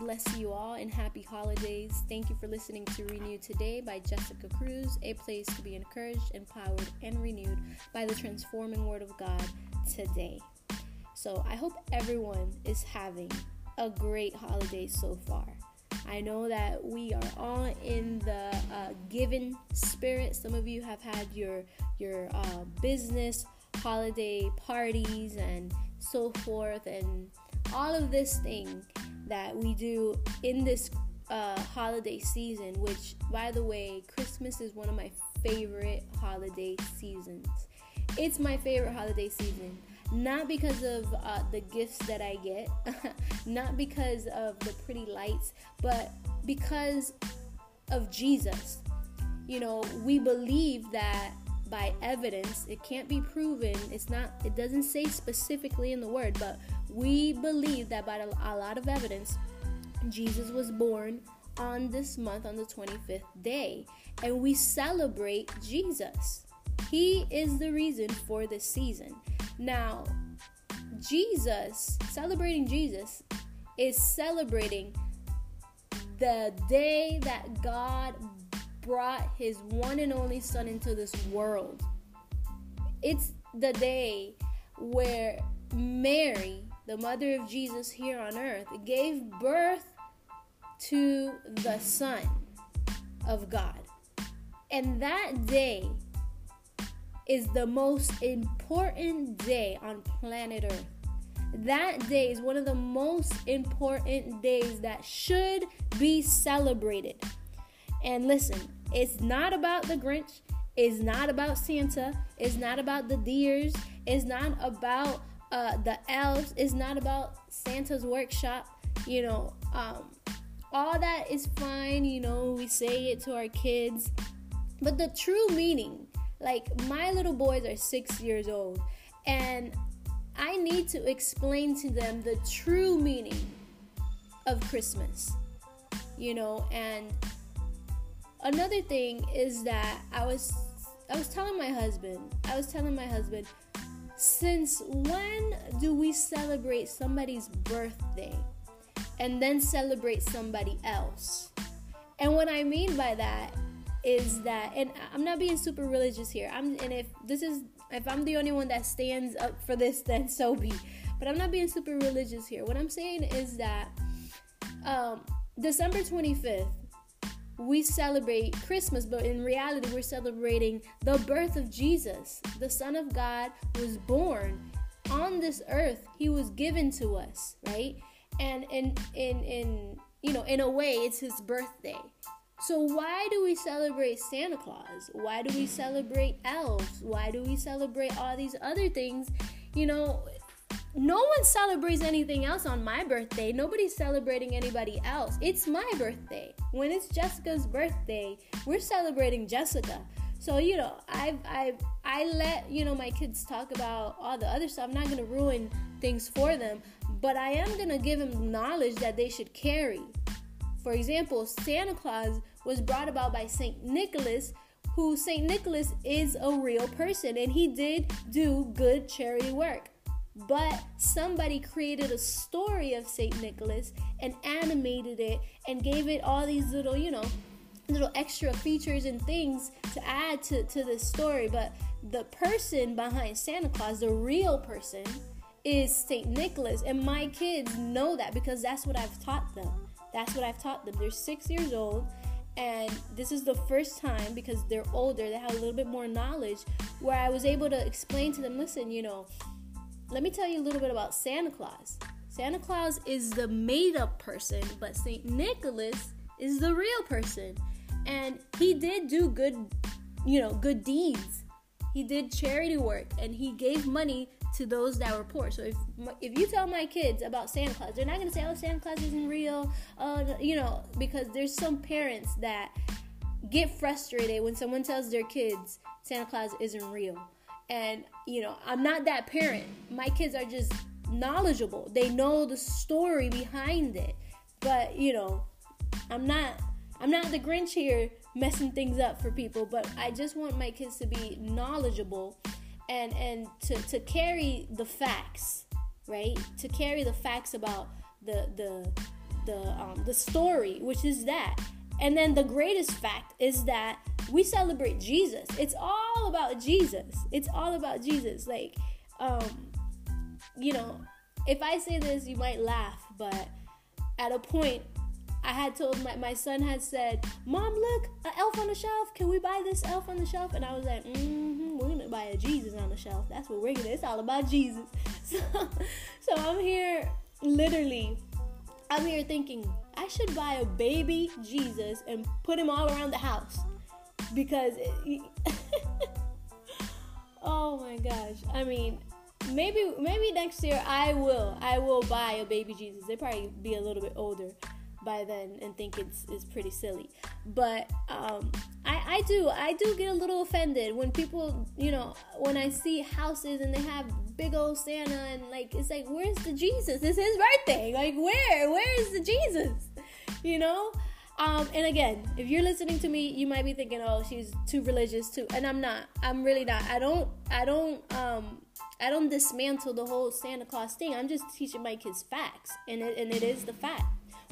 Bless you all and happy holidays. Thank you for listening to Renew Today by Jessica Cruz, a place to be encouraged, empowered, and renewed by the transforming Word of God today. So I hope everyone is having a great holiday so far. I know that we are all in the uh, given spirit. Some of you have had your your uh, business holiday parties and so forth, and all of this thing that we do in this uh, holiday season. Which, by the way, Christmas is one of my favorite holiday seasons. It's my favorite holiday season not because of uh, the gifts that I get, not because of the pretty lights, but because of Jesus. You know, we believe that by evidence, it can't be proven. It's not, it doesn't say specifically in the word, but we believe that by a lot of evidence, Jesus was born on this month on the 25th day, and we celebrate Jesus. He is the reason for this season. Now, Jesus, celebrating Jesus, is celebrating the day that God brought his one and only Son into this world. It's the day where Mary, the mother of Jesus here on earth, gave birth to the Son of God. And that day is the most important day on planet Earth. That day is one of the most important days that should be celebrated. And listen, it's not about the Grinch, it's not about Santa, it's not about the deers, it's not about uh, the elves, it's not about Santa's workshop. You know, um, all that is fine, you know, we say it to our kids. But the true meaning like, my little boys are six years old, and I need to explain to them the true meaning of Christmas, you know, and another thing is that I was I was telling my husband, I was telling my husband, since when do we celebrate somebody's birthday and then celebrate somebody else? And what I mean by that is that and I'm not being super religious here. I'm and if this is if I'm the only one that stands up for this then so be. But I'm not being super religious here. What I'm saying is that um, December 25th we celebrate Christmas, but in reality, we're celebrating the birth of Jesus. The Son of God was born on this earth. He was given to us, right? And in in in you know, in a way, it's his birthday. So, why do we celebrate Santa Claus? Why do we celebrate elves? Why do we celebrate all these other things? You know, no one celebrates anything else on my birthday. Nobody's celebrating anybody else. It's my birthday. When it's Jessica's birthday, we're celebrating Jessica. So, you know, I've, I've, I let, you know, my kids talk about all the other stuff. I'm not going to ruin things for them, but I am going to give them knowledge that they should carry. For example, Santa Claus was brought about by St. Nicholas, who St. Nicholas is a real person and he did do good charity work. But somebody created a story of St. Nicholas and animated it and gave it all these little, you know, little extra features and things to add to, to the story. But the person behind Santa Claus, the real person, is St. Nicholas. And my kids know that because that's what I've taught them. That's what I've taught them. They're six years old, and this is the first time because they're older, they have a little bit more knowledge, where I was able to explain to them listen, you know, let me tell you a little bit about Santa Claus. Santa Claus is the made up person, but St. Nicholas is the real person. And he did do good, you know, good deeds. He did charity work and he gave money to those that were poor. So if if you tell my kids about Santa Claus, they're not gonna say, "Oh, Santa Claus isn't real," uh, you know, because there's some parents that get frustrated when someone tells their kids Santa Claus isn't real. And you know, I'm not that parent. My kids are just knowledgeable. They know the story behind it. But you know, I'm not. I'm not the Grinch here messing things up for people, but I just want my kids to be knowledgeable and and to, to carry the facts right to carry the facts about the the the um, the story, which is that. And then the greatest fact is that we celebrate Jesus. It's all about Jesus. It's all about Jesus. Like, um, you know, if I say this, you might laugh, but at a point, I had told my, my son had said, Mom, look, an elf on the shelf. Can we buy this elf on the shelf? And I was like, mm-hmm, we're gonna buy a Jesus on the shelf. That's what we're gonna. It's all about Jesus. So, so I'm here, literally, I'm here thinking I should buy a baby Jesus and put him all around the house because. It, oh my gosh! I mean, maybe maybe next year I will I will buy a baby Jesus. They probably be a little bit older by then and think it's, it's pretty silly. But um, I, I do I do get a little offended when people you know when I see houses and they have big old Santa and like it's like where's the Jesus? It's his birthday. Like where where is the Jesus? You know. Um, and again, if you're listening to me, you might be thinking, "Oh, she's too religious too," and I'm not. I'm really not. I don't. I don't. Um, I don't dismantle the whole Santa Claus thing. I'm just teaching my kids facts, and it, and it is the fact.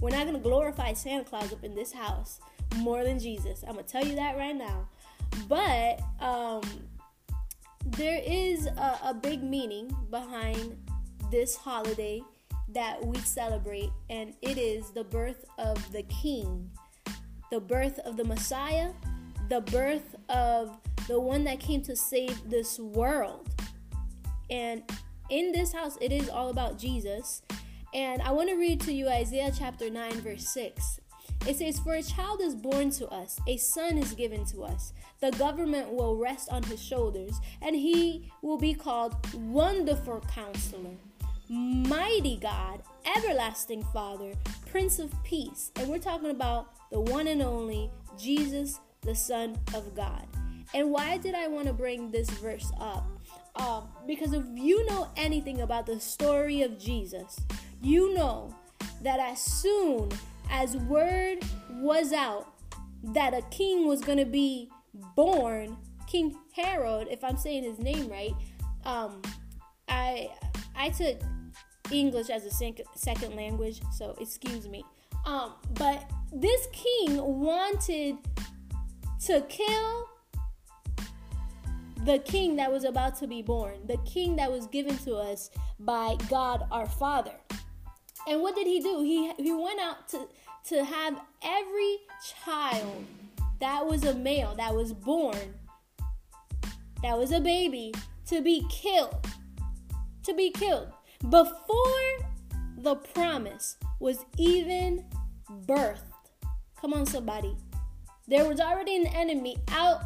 We're not going to glorify Santa Claus up in this house more than Jesus. I'm going to tell you that right now. But um, there is a, a big meaning behind this holiday that we celebrate, and it is the birth of the King, the birth of the Messiah, the birth of the one that came to save this world. And in this house, it is all about Jesus. And I want to read to you Isaiah chapter 9, verse 6. It says, For a child is born to us, a son is given to us. The government will rest on his shoulders, and he will be called Wonderful Counselor, Mighty God, Everlasting Father, Prince of Peace. And we're talking about the one and only Jesus, the Son of God. And why did I want to bring this verse up? Uh, because if you know anything about the story of Jesus, you know that as soon as word was out that a king was going to be born, King Harold, if I'm saying his name right, um, I I took English as a sec- second language, so excuse me. Um, but this king wanted to kill the king that was about to be born, the king that was given to us by God our Father. And what did he do? He he went out to to have every child that was a male that was born that was a baby to be killed to be killed before the promise was even birthed. Come on somebody. There was already an enemy out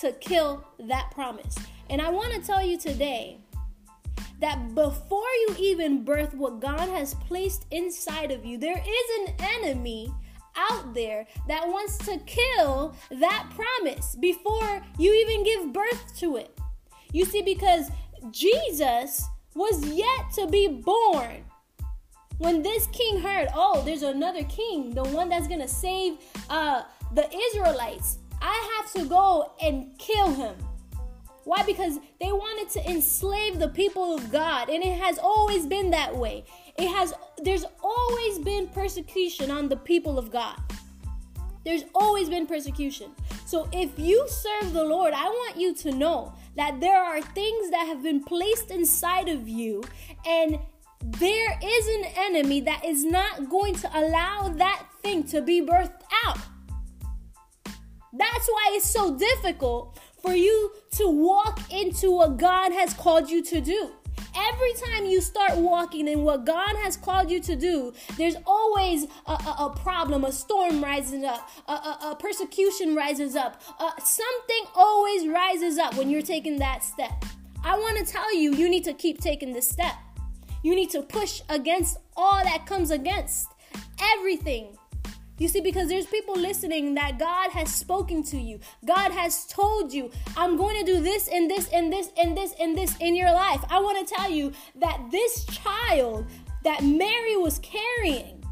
to kill that promise. And i want to tell you today that before you even birth what God has placed inside of you, there is an enemy out there that wants to kill that promise before you even give birth to it. You see, because Jesus was yet to be born. When this king heard, oh, there's another king, the one that's gonna save uh, the Israelites, I have to go and kill him. Why? Because they wanted to enslave the people of God, and it has always been that way. It has there's always been persecution on the people of God. There's always been persecution. So if you serve the Lord, I want you to know that there are things that have been placed inside of you and there is an enemy that is not going to allow that thing to be birthed out. That's why it's so difficult for you to walk into what God has called you to do. Every time you start walking in what God has called you to do, there's always a, a, a problem, a storm rises up, a, a persecution rises up, uh, something always rises up when you're taking that step. I want to tell you, you need to keep taking this step. You need to push against all that comes against everything you see, because there's people listening that God has spoken to you. God has told you, I'm going to do this and this and this and this and this in your life. I want to tell you that this child that Mary was carrying,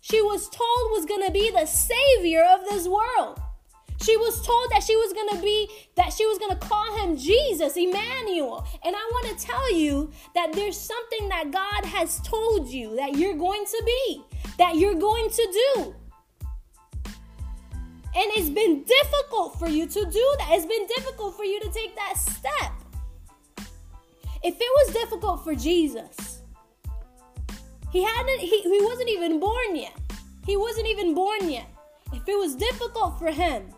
she was told was going to be the savior of this world. She was told that she was going to be, that she was going to call him Jesus, Emmanuel. And I want to tell you that there's something that God has told you that you're going to be. that you're going to do. And it's been difficult for you to do that. It's been difficult for you to take that step. If it was difficult for Jesus, he hadn't he, he wasn't even born yet. He wasn't even born yet. If it was difficult for him,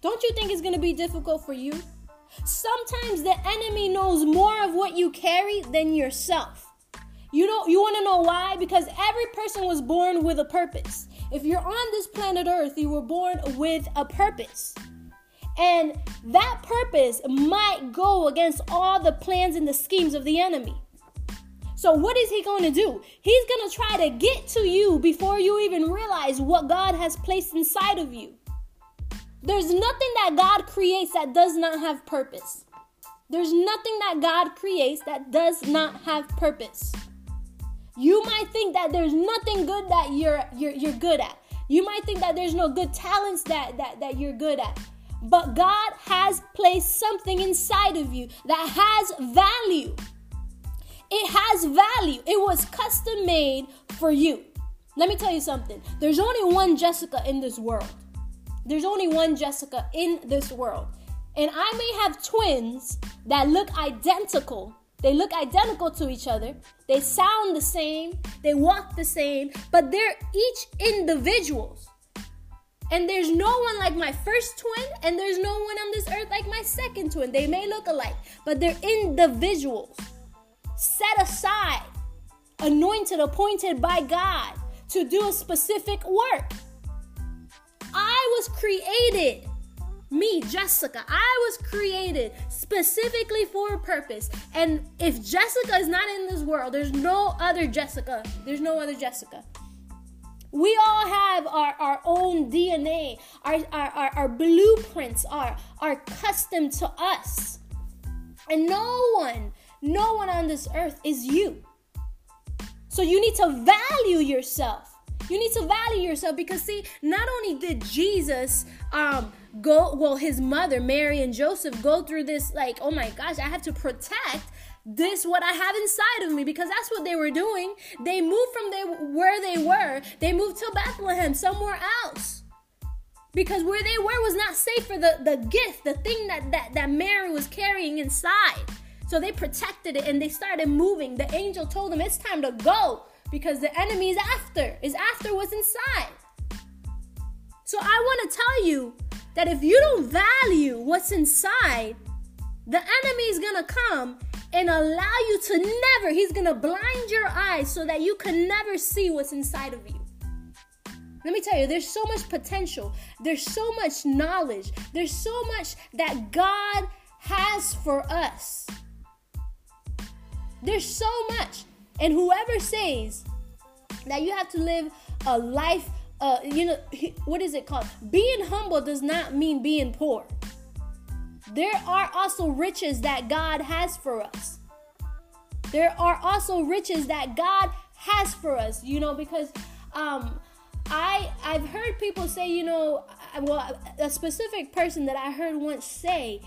don't you think it's going to be difficult for you? Sometimes the enemy knows more of what you carry than yourself. You know, you want to know why? Because every person was born with a purpose. If you're on this planet Earth, you were born with a purpose. And that purpose might go against all the plans and the schemes of the enemy. So, what is he going to do? He's going to try to get to you before you even realize what God has placed inside of you. There's nothing that God creates that does not have purpose. There's nothing that God creates that does not have purpose. You might think that there's nothing good that you're you're you're good at. You might think that there's no good talents that that, that you're good at. But God has placed something inside of you that has value. It has value. It was custom made for you. Let me tell you something. There's only one Jessica in this world. There's only one Jessica in this world. And I may have twins that look identical. They look identical to each other. They sound the same. They walk the same. But they're each individuals. And there's no one like my first twin, and there's no one on this earth like my second twin. They may look alike, but they're individuals set aside, anointed, appointed by God to do a specific work. I was created, me, Jessica, I was created specifically for a purpose. And if Jessica is not in this world, there's no other Jessica. There's no other Jessica. We all have our, our own DNA, our, our, our, our blueprints are, are custom to us. And no one, no one on this earth is you. So you need to value yourself. You need to value yourself because see, not only did Jesus um go well his mother Mary and Joseph go through this like, oh my gosh, I have to protect this what I have inside of me because that's what they were doing. They moved from they, where they were. They moved to Bethlehem, somewhere else. Because where they were was not safe for the, the gift, the thing that, that, that Mary was carrying inside. So they protected it and they started moving. The angel told them it's time to go because the enemy is after, is after what's inside. So I want to tell you that if you don't value what's inside, the enemy is to come and allow you to never, he's to blind your eyes so that you can never see what's inside of you. Let me tell you, there's so much potential. There's so much knowledge. There's so much that God has for us. There's so much. And whoever says that you have to live a life, uh, you know, what is it called? Being humble does not mean being poor. There are also riches that God has for us. There are also riches that God has for us, you know, because um, I I've heard people say, you know, well, a specific person that I heard once say,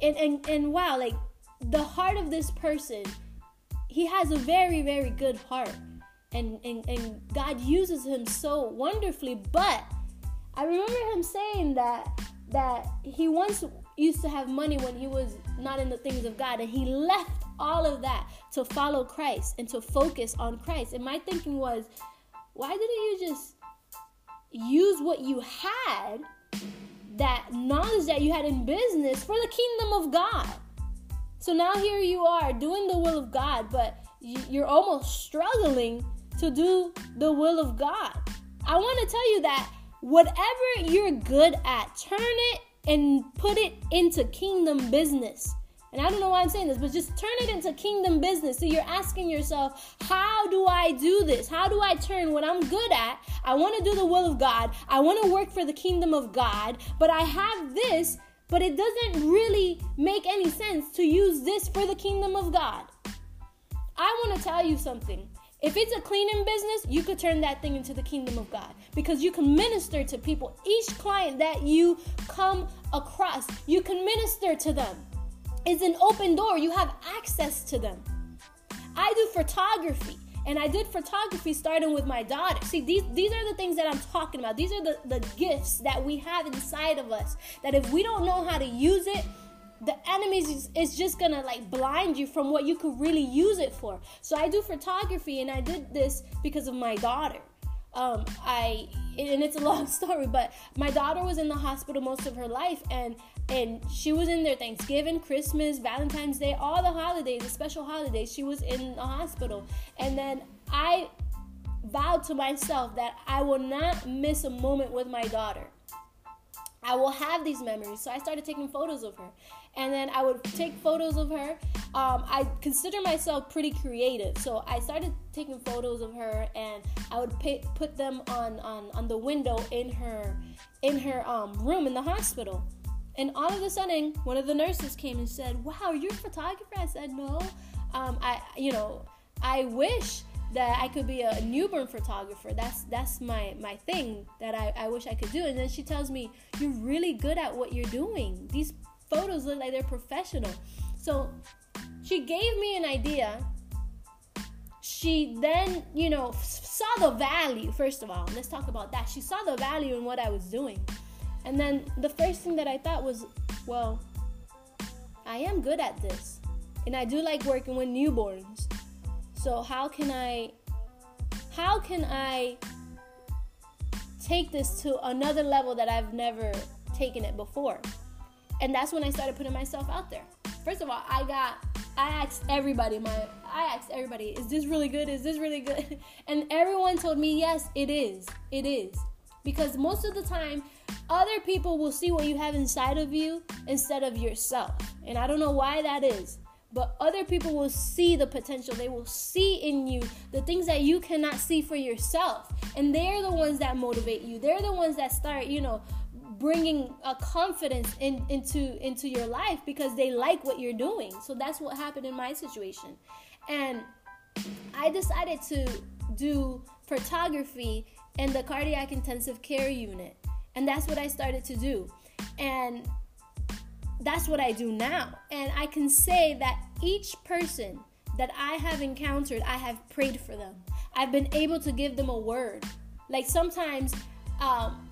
and and and wow, like the heart of this person he has a very, very good heart. And, and, and God uses him so wonderfully. But I remember him saying that that he once used to have money when he was not in the things of God, and he left all of that to follow Christ and to focus on Christ. And my thinking was, why didn't you just use what you had, that knowledge that you had in business, for the kingdom of God? So now here you are doing the will of God, but you're almost struggling to do the will of God. I want to tell you that whatever you're good at, turn it and put it into kingdom business. And I don't know why I'm saying this, but just turn it into kingdom business. So you're asking yourself, how do I do this? How do I turn what I'm good at? I want to do the will of God. I want to work for the kingdom of God, but I have this but it doesn't really make any sense to use this for the kingdom of God. I want to tell you something. If it's a cleaning business, you could turn that thing into the kingdom of God because you can minister to people. Each client that you come across, you can minister to them. It's an open door, you have access to them. I do photography. And I did photography starting with my daughter. See, these these are the things that I'm talking about. These are the, the gifts that we have inside of us. That if we don't know how to use it, the enemy is, is just gonna like blind you from what you could really use it for. So I do photography and I did this because of my daughter. Um, I and it's a long story, but my daughter was in the hospital most of her life, and and she was in there Thanksgiving, Christmas, Valentine's Day, all the holidays, the special holidays. She was in the hospital, and then I vowed to myself that I will not miss a moment with my daughter. I will have these memories. So I started taking photos of her. And then I would take photos of her. Um, I consider myself pretty creative. So I started taking photos of her and I would pay, put them on, on, on the window in her in her um, room in the hospital. And all of a sudden, one of the nurses came and said, "Wow, you're a photographer." I said, "No, um, I, you know, I wish that I could be a newborn photographer. That's that's my my thing that I, I wish I could do. And then she tells me, You're really good at what you're doing. These photos look like they're professional. So she gave me an idea. She then, you know, saw the value, first of all. Let's talk about that. She saw the value in what I was doing. And then the first thing that I thought was, well, I am good at this. And I do like working with newborns. So how can I how can I take this to another level that I've never taken it before? And that's when I started putting myself out there. First of all, I got I asked everybody my I asked everybody, is this really good? Is this really good? And everyone told me, yes, it is. It is. Because most of the time, other people will see what you have inside of you instead of yourself. And I don't know why that is but other people will see the potential. They will see in you the things that you cannot see for yourself. And they're the ones that motivate you. They're the ones that start, you know, bringing a confidence in, into into your life because they like what you're doing. So that's what happened in my situation. And I decided to do photography in the cardiac intensive care unit. And that's what I started to do. And that's what I do now. And I can say that each person that I have encountered, I have prayed for them. I've been able to give them a word. Like sometimes, um,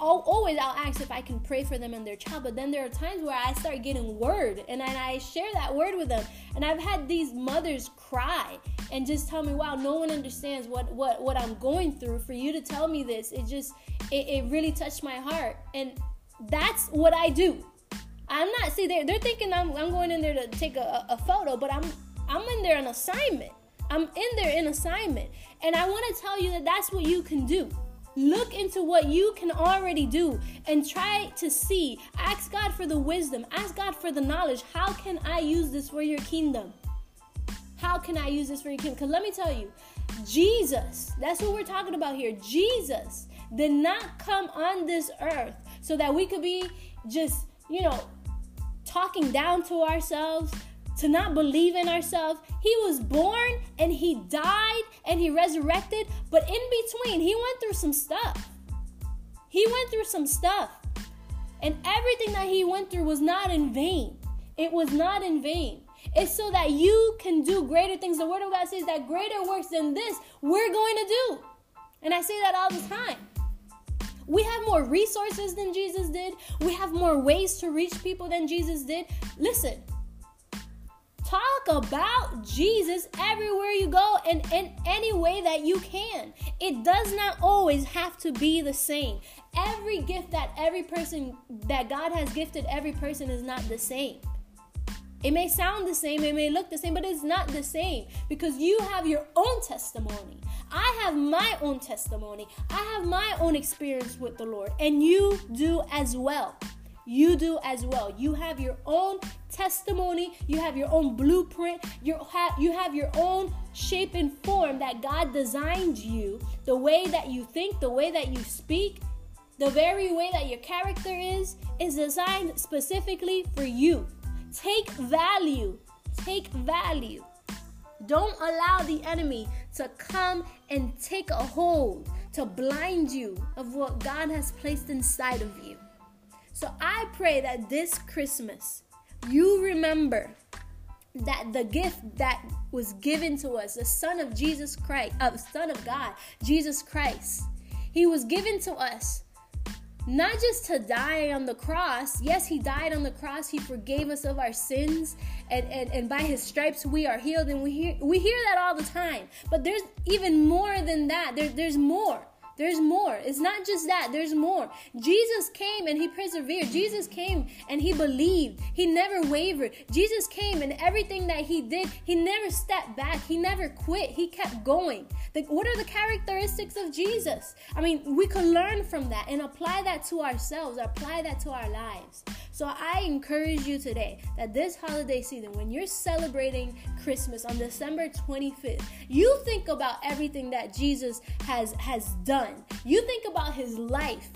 I'll, always I'll ask if I can pray for them and their child, but then there are times where I start getting word and then I share that word with them. And I've had these mothers cry and just tell me, "Wow, no one understands what what what I'm going through. For you to tell me this, it just it, it really touched my heart." And that's what I do. I'm not see they're they're thinking I'm I'm going in there to take a, a photo, but I'm I'm in there an assignment. I'm in there in assignment. And I want to tell you that that's what you can do. Look into what you can already do and try to see. Ask God for the wisdom. Ask God for the knowledge. How can I use this for your kingdom? How can I use this for your kingdom? Because let me tell you, Jesus, that's what we're talking about here. Jesus did not come on this earth so that we could be just, you know, talking down to ourselves, to not believe in ourselves. He was born and he died and he resurrected, but in between, he went through some stuff. He went through some stuff. And everything that he went through was not in vain. It was not in vain. It's so that you can do greater things. The Word of God says that greater works than this we're going to do. And I say that all the time. We have more resources than Jesus did. We have more ways to reach people than Jesus did. Listen, talk about Jesus everywhere you go and in any way that you can. It does not always have to be the same. Every gift that every person that God has gifted every person is not the same. It may sound the same, it may look the same, but it's not the same because you have your own testimony. I have my own testimony. I have my own experience with the Lord, and you do as well. You do as well. You have your own testimony. You have your own blueprint. You have you have your own shape and form that God designed you. The way that you think, the way that you speak, the very way that your character is is designed specifically for you. Take value. Take value. Don't allow the enemy to come and take a hold to blind you of what God has placed inside of you. So I pray that this Christmas you remember that the gift that was given to us, the Son of Jesus Christ, uh, Son of God, Jesus Christ. He was given to us not just to die on the cross. Yes, he died on the cross. He forgave us of our sins, and, and, and by his stripes we are healed. And we hear we hear that all the time. But there's even more than that. There, there's more. There's more. It's not just that, there's more. Jesus came and he persevered. Jesus came and he believed. He never wavered. Jesus came and everything that he did, he never stepped back. He never quit. He kept going. The, what are the characteristics of Jesus? I mean, we can learn from that and apply that to ourselves, apply that to our lives. So I encourage you today that this holiday season, when you're celebrating Christmas on December 25th, you think about everything that Jesus has has done. You think about his life,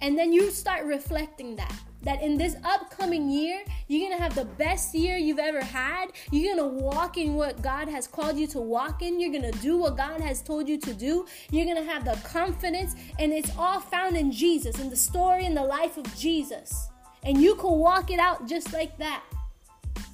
and then you start reflecting that that in this upcoming year, you're gonna have the best year you've ever had. You're gonna walk in what God has called you to walk in. You're gonna do what God has told you to do. You're gonna have the confidence, and it's all found in Jesus, in the story and the life of Jesus. And you can walk it out just like that.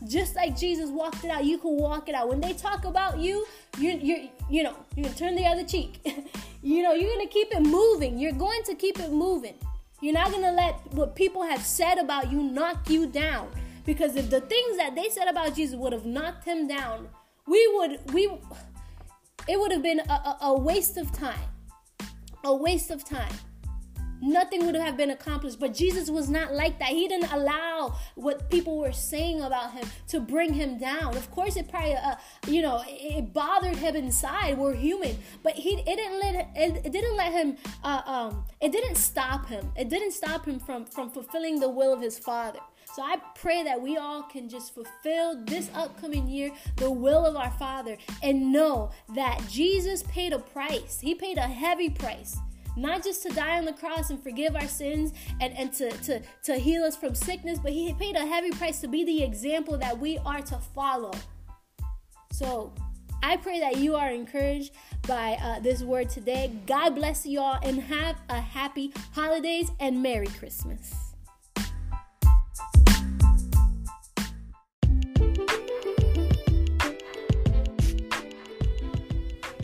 Just like Jesus walked it out, you can walk it out. When they talk about you, you're, you're you know, you're gonna turn the other cheek. you know, you're gonna keep it moving. You're going to keep it moving. You're not gonna let what people have said about you knock you down. Because if the things that they said about Jesus would have knocked him down, we would we it would have been a, a, a waste of time. A waste of time nothing would have been accomplished. But Jesus was not like that. He didn't allow what people were saying about him to bring him down. Of course, it probably, uh, you know, it bothered him inside. We're human, but he it didn't let it, it didn't let him. Uh, um, it didn't stop him. It didn't stop him from from fulfilling the will of his Father. So I pray that we all can just fulfill this upcoming year the will of our Father and know that Jesus paid a price. He paid a heavy price not just to die on the cross and forgive our sins and, and to, to, to heal us from sickness, but He paid a heavy price to be the example that we are to follow. So I pray that you are encouraged by uh, this word today. God bless you all and have a happy holidays and Merry Christmas.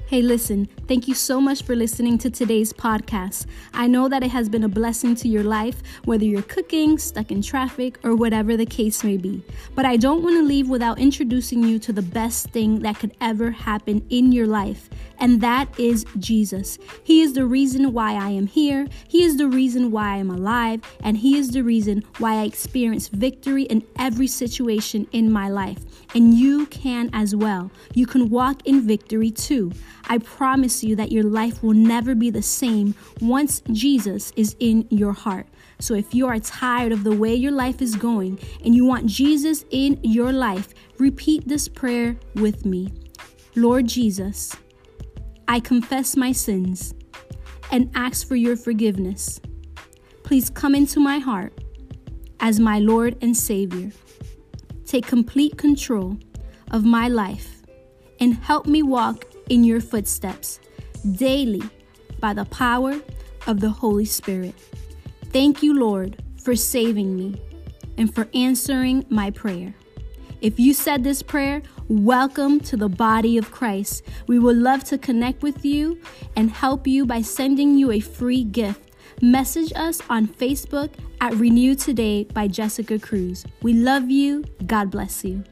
Hey, listen, thank you so much for listening to today's podcast. I know that it has been a blessing to your life, whether you're cooking, stuck in traffic, or whatever the case may be. But I don't want to leave without introducing you to the best thing that could ever happen in your life, and that is Jesus. He is the reason why I am here, He is the reason why I am alive, and He is the reason why I experience victory in every situation in my life. And you can as well. You can walk in victory too. I promise you that your life will never be the same once Jesus is in your heart. So if you are tired of the way your life is going and you want Jesus in your life, repeat this prayer with me Lord Jesus, I confess my sins and ask for your forgiveness. Please come into my heart as my Lord and Savior. Take complete control of my life and help me walk in your footsteps daily by the power of the Holy Spirit. Thank you, Lord, for saving me and for answering my prayer. If you said this prayer, welcome to the body of Christ. We would love to connect with you and help you by sending you a free gift. Message us on Facebook at Renew Today by Jessica Cruz. We love you. God bless you.